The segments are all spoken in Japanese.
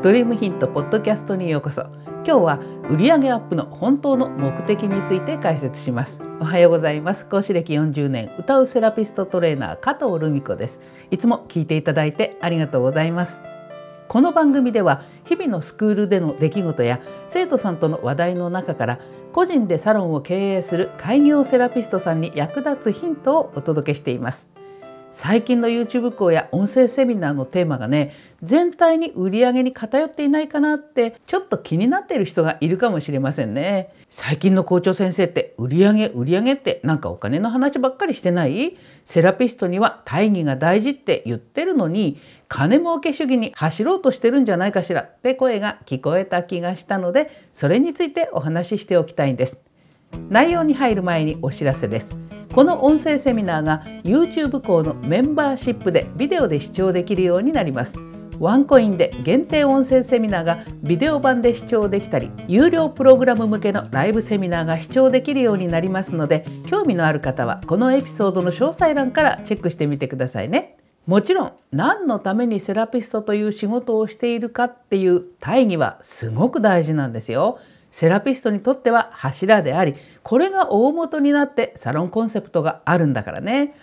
ドリームヒントポッドキャストにようこそ。今日は売上アップの本当の目的について解説します。おはようございます。講師歴40年歌うセラピストトレーナー加藤留美子です。いつも聞いていただいてありがとうございます。この番組では日々のスクールでの出来事や生徒さんとの話題の中から個人でサロンを経営する開業セラピストさんに役立つヒントをお届けしています。最近の YouTube 講や音声セミナーのテーマがね全体に売り上げに偏っていないかなってちょっと気になっている人がいるかもしれませんね。最近の校長先生って売り上げ売り上げってなんかお金の話ばっかりしてない？セラピストには大義が大事って言ってるのに金儲け主義に走ろうとしてるんじゃないかしら？って声が聞こえた気がしたのでそれについてお話ししておきたいんです。内容に入る前にお知らせです。この音声セミナーが YouTube 校のメンバーシップでビデオで視聴できるようになります。ワンコインで限定音声セミナーがビデオ版で視聴できたり有料プログラム向けのライブセミナーが視聴できるようになりますので興味のある方はこのエピソードの詳細欄からチェックしてみてくださいね。もちろん何のためにセラピストという仕事をしているかっていう大義はすごく大事なんですよ。セラピストにとっては柱でありこれが大元になってサロンコンセプトがあるんだからね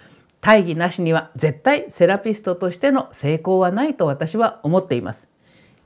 大義なしには絶対セラピストとしての成功はないと私は思っています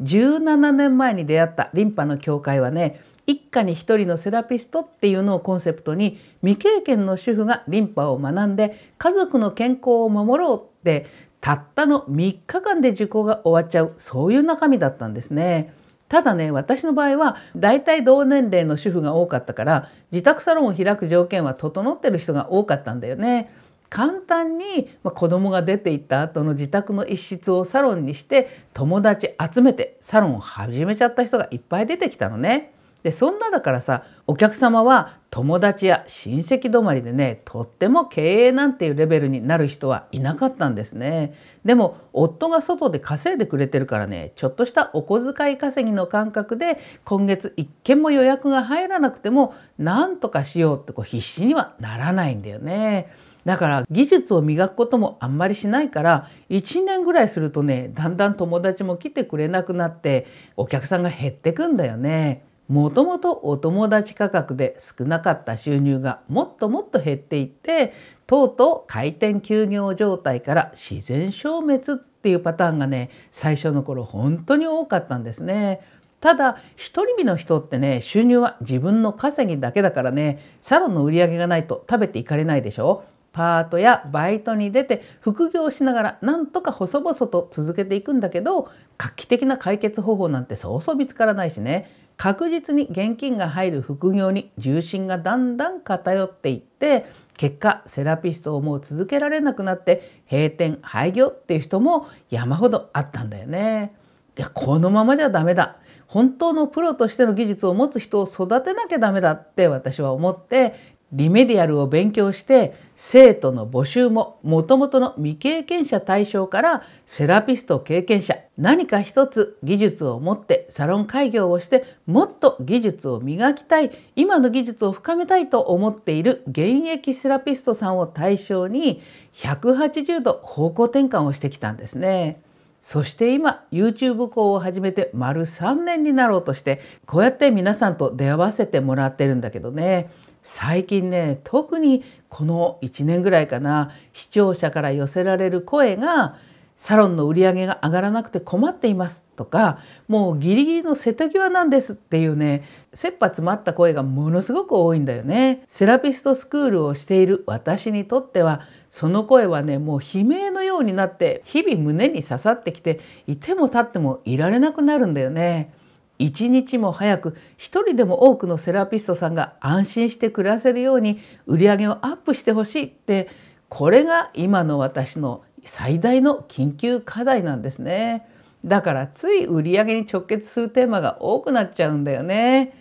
17年前に出会ったリンパの教会はね一家に一人のセラピストっていうのをコンセプトに未経験の主婦がリンパを学んで家族の健康を守ろうってたったの3日間で受講が終わっちゃうそういう中身だったんですね。ただね私の場合は大体同年齢の主婦が多かったから自宅サロンを開く条件は整ってる人が多かったんだよね。簡単にま子供が出ていった後の自宅の一室をサロンにして友達集めてサロンを始めちゃった人がいっぱい出てきたのね。でそんなだからさお客様は友達や親戚止まりでねとっても経営なんていうレベルになる人はいなかったんですねでも夫が外で稼いでくれてるからねちょっとしたお小遣い稼ぎの感覚で今月一件も予約が入らなくてもなんとかしようってこう必死にはならないんだよねだから技術を磨くこともあんまりしないから1年ぐらいするとねだんだん友達も来てくれなくなってお客さんが減ってくんだよね。もともとお友達価格で少なかった収入がもっともっと減っていってとうとう開店休業状態から自然消滅っていうパターンがね最初の頃本当に多かったんですね。ただ一人身の人ってね収入は自分の稼ぎだけだからねサロンの売り上げがないと食べていかれないでしょパートやバイトに出て副業しながらなんとか細々と続けていくんだけど画期的な解決方法なんてそうそう見つからないしね確実に現金が入る副業に重心がだんだん偏っていって結果セラピストをもう続けられなくなって閉店廃業っていう人も山ほどあったんだよね。いやこのままじゃダメだ本当のプロとしての技術を持つ人を育てなきゃダメだって私は思ってリメディアルを勉強して生徒の募集ももともとの未経験者対象からセラピスト経験者何か一つ技術を持ってサロン開業をしてもっと技術を磨きたい今の技術を深めたいと思っている現役セラピストさんを対象に180度方向転換をしてきたんですね。そして今 YouTube 講を始めて丸3年になろうとしてこうやって皆さんと出会わせてもらってるんだけどね最近ね特にこの1年ぐらいかな視聴者から寄せられる声がサロンの売り上げが上がらなくて困っていますとかもうギリギリの瀬戸際なんですっていうね切羽詰まった声がものすごく多いんだよね。セラピストスクールをしている私にとってはその声はねもう悲鳴のようになって日々胸に刺さってきていても立ってもいられなくなるんだよね。一日も早く一人でも多くのセラピストさんが安心して暮らせるように売り上げをアップしてほしいってこれが今の私の最大の緊急課題なんですね。だからつい売り上げに直結するテーマが多くなっちゃうんだよね。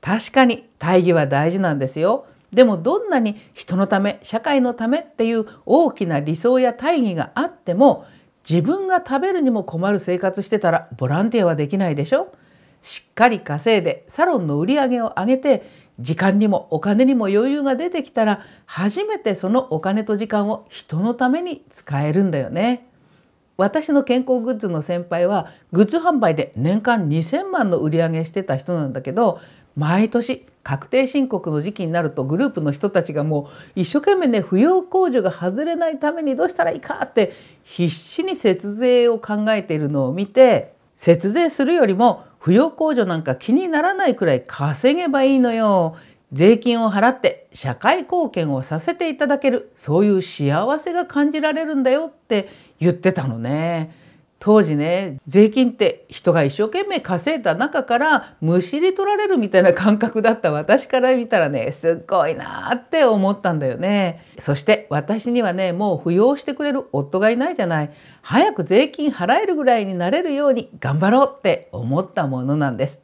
確かに大義は大事なんですよ。でもどんなに人のため社会のためっていう大きな理想や大義があっても自分が食べるにも困る生活してたらボランティアはできないでしょしっかり稼いでサロンの売り上げを上げて時間にもお金にも余裕が出てきたら初めてそのお金と時間を人のために使えるんだよね。私の健康グッズの先輩はグッズ販売で年間2,000万の売り上げしてた人なんだけど毎年確定申告の時期になるとグループの人たちがもう一生懸命ね扶養控除が外れないためにどうしたらいいかって必死に節税を考えているのを見て節税するよりも扶養控除なんか気にならないくらい稼げばいいのよ。税金を払って社会貢献をさせていただけるそういう幸せが感じられるんだよって言ってたのね。当時ね税金って人が一生懸命稼いだ中からむしり取られるみたいな感覚だった私から見たらねすっごいなって思ったんだよね。そして私にはねもう扶養してくれる夫がいないじゃない。早く税金払えるぐらいになれるように頑張ろうって思ったものなんです。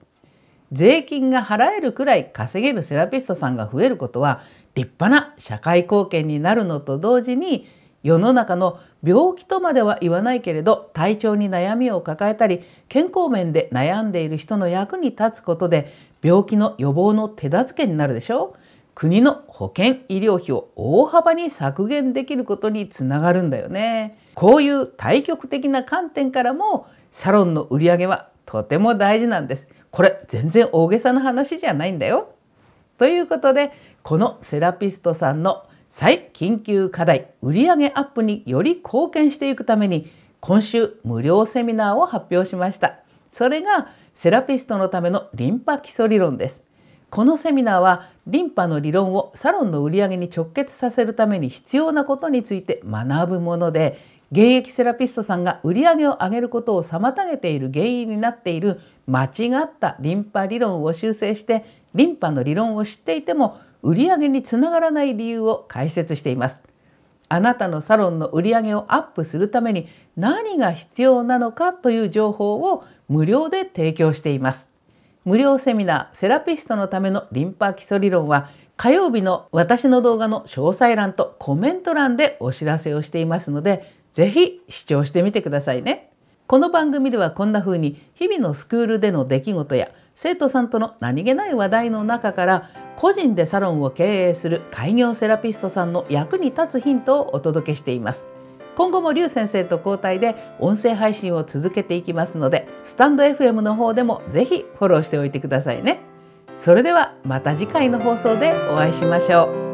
税金が払えるくらい稼げるセラピストさんが増えることは立派な社会貢献になるのと同時に世の中の病気とまでは言わないけれど体調に悩みを抱えたり健康面で悩んでいる人の役に立つことで病気の予防の手助けになるでしょう。国の保険医療費を大幅に削減できることにつながるんだよね。こういう対極的な観点からもサロンの売り上げはとても大事なんです。これ全然大げさな話じゃないんだよ。ということでこのセラピストさんの再緊急課題売上アップにより貢献していくために今週無料セミナーを発表しました。それがセラピストのためのリンパ基礎理論です。このセミナーはリンパの理論をサロンの売り上げに直結させるために必要なことについて学ぶもので現役セラピストさんが売り上げを上げることを妨げている原因になっている間違ったリンパ理論を修正してリンパの理論を知っていても売上につながらない理由を解説しています。あなたのサロンの売り上げをアップするために何が必要なのかという情報を無料で提供しています。無料セミナーセラピストのためのリンパ基礎理論は火曜日の私の動画の詳細欄とコメント欄でお知らせをしていますのでぜひ視聴してみてくださいね。この番組ではこんな風に日々のスクールでの出来事や生徒さんとの何気ない話題の中から個人でサロンを経営する開業セラピストさんの役に立つヒントをお届けしています。今後も劉先生と交代で音声配信を続けていきますのでスタンド FM の方でもぜひフォローしておいてくださいね。それではまた次回の放送でお会いしましょう。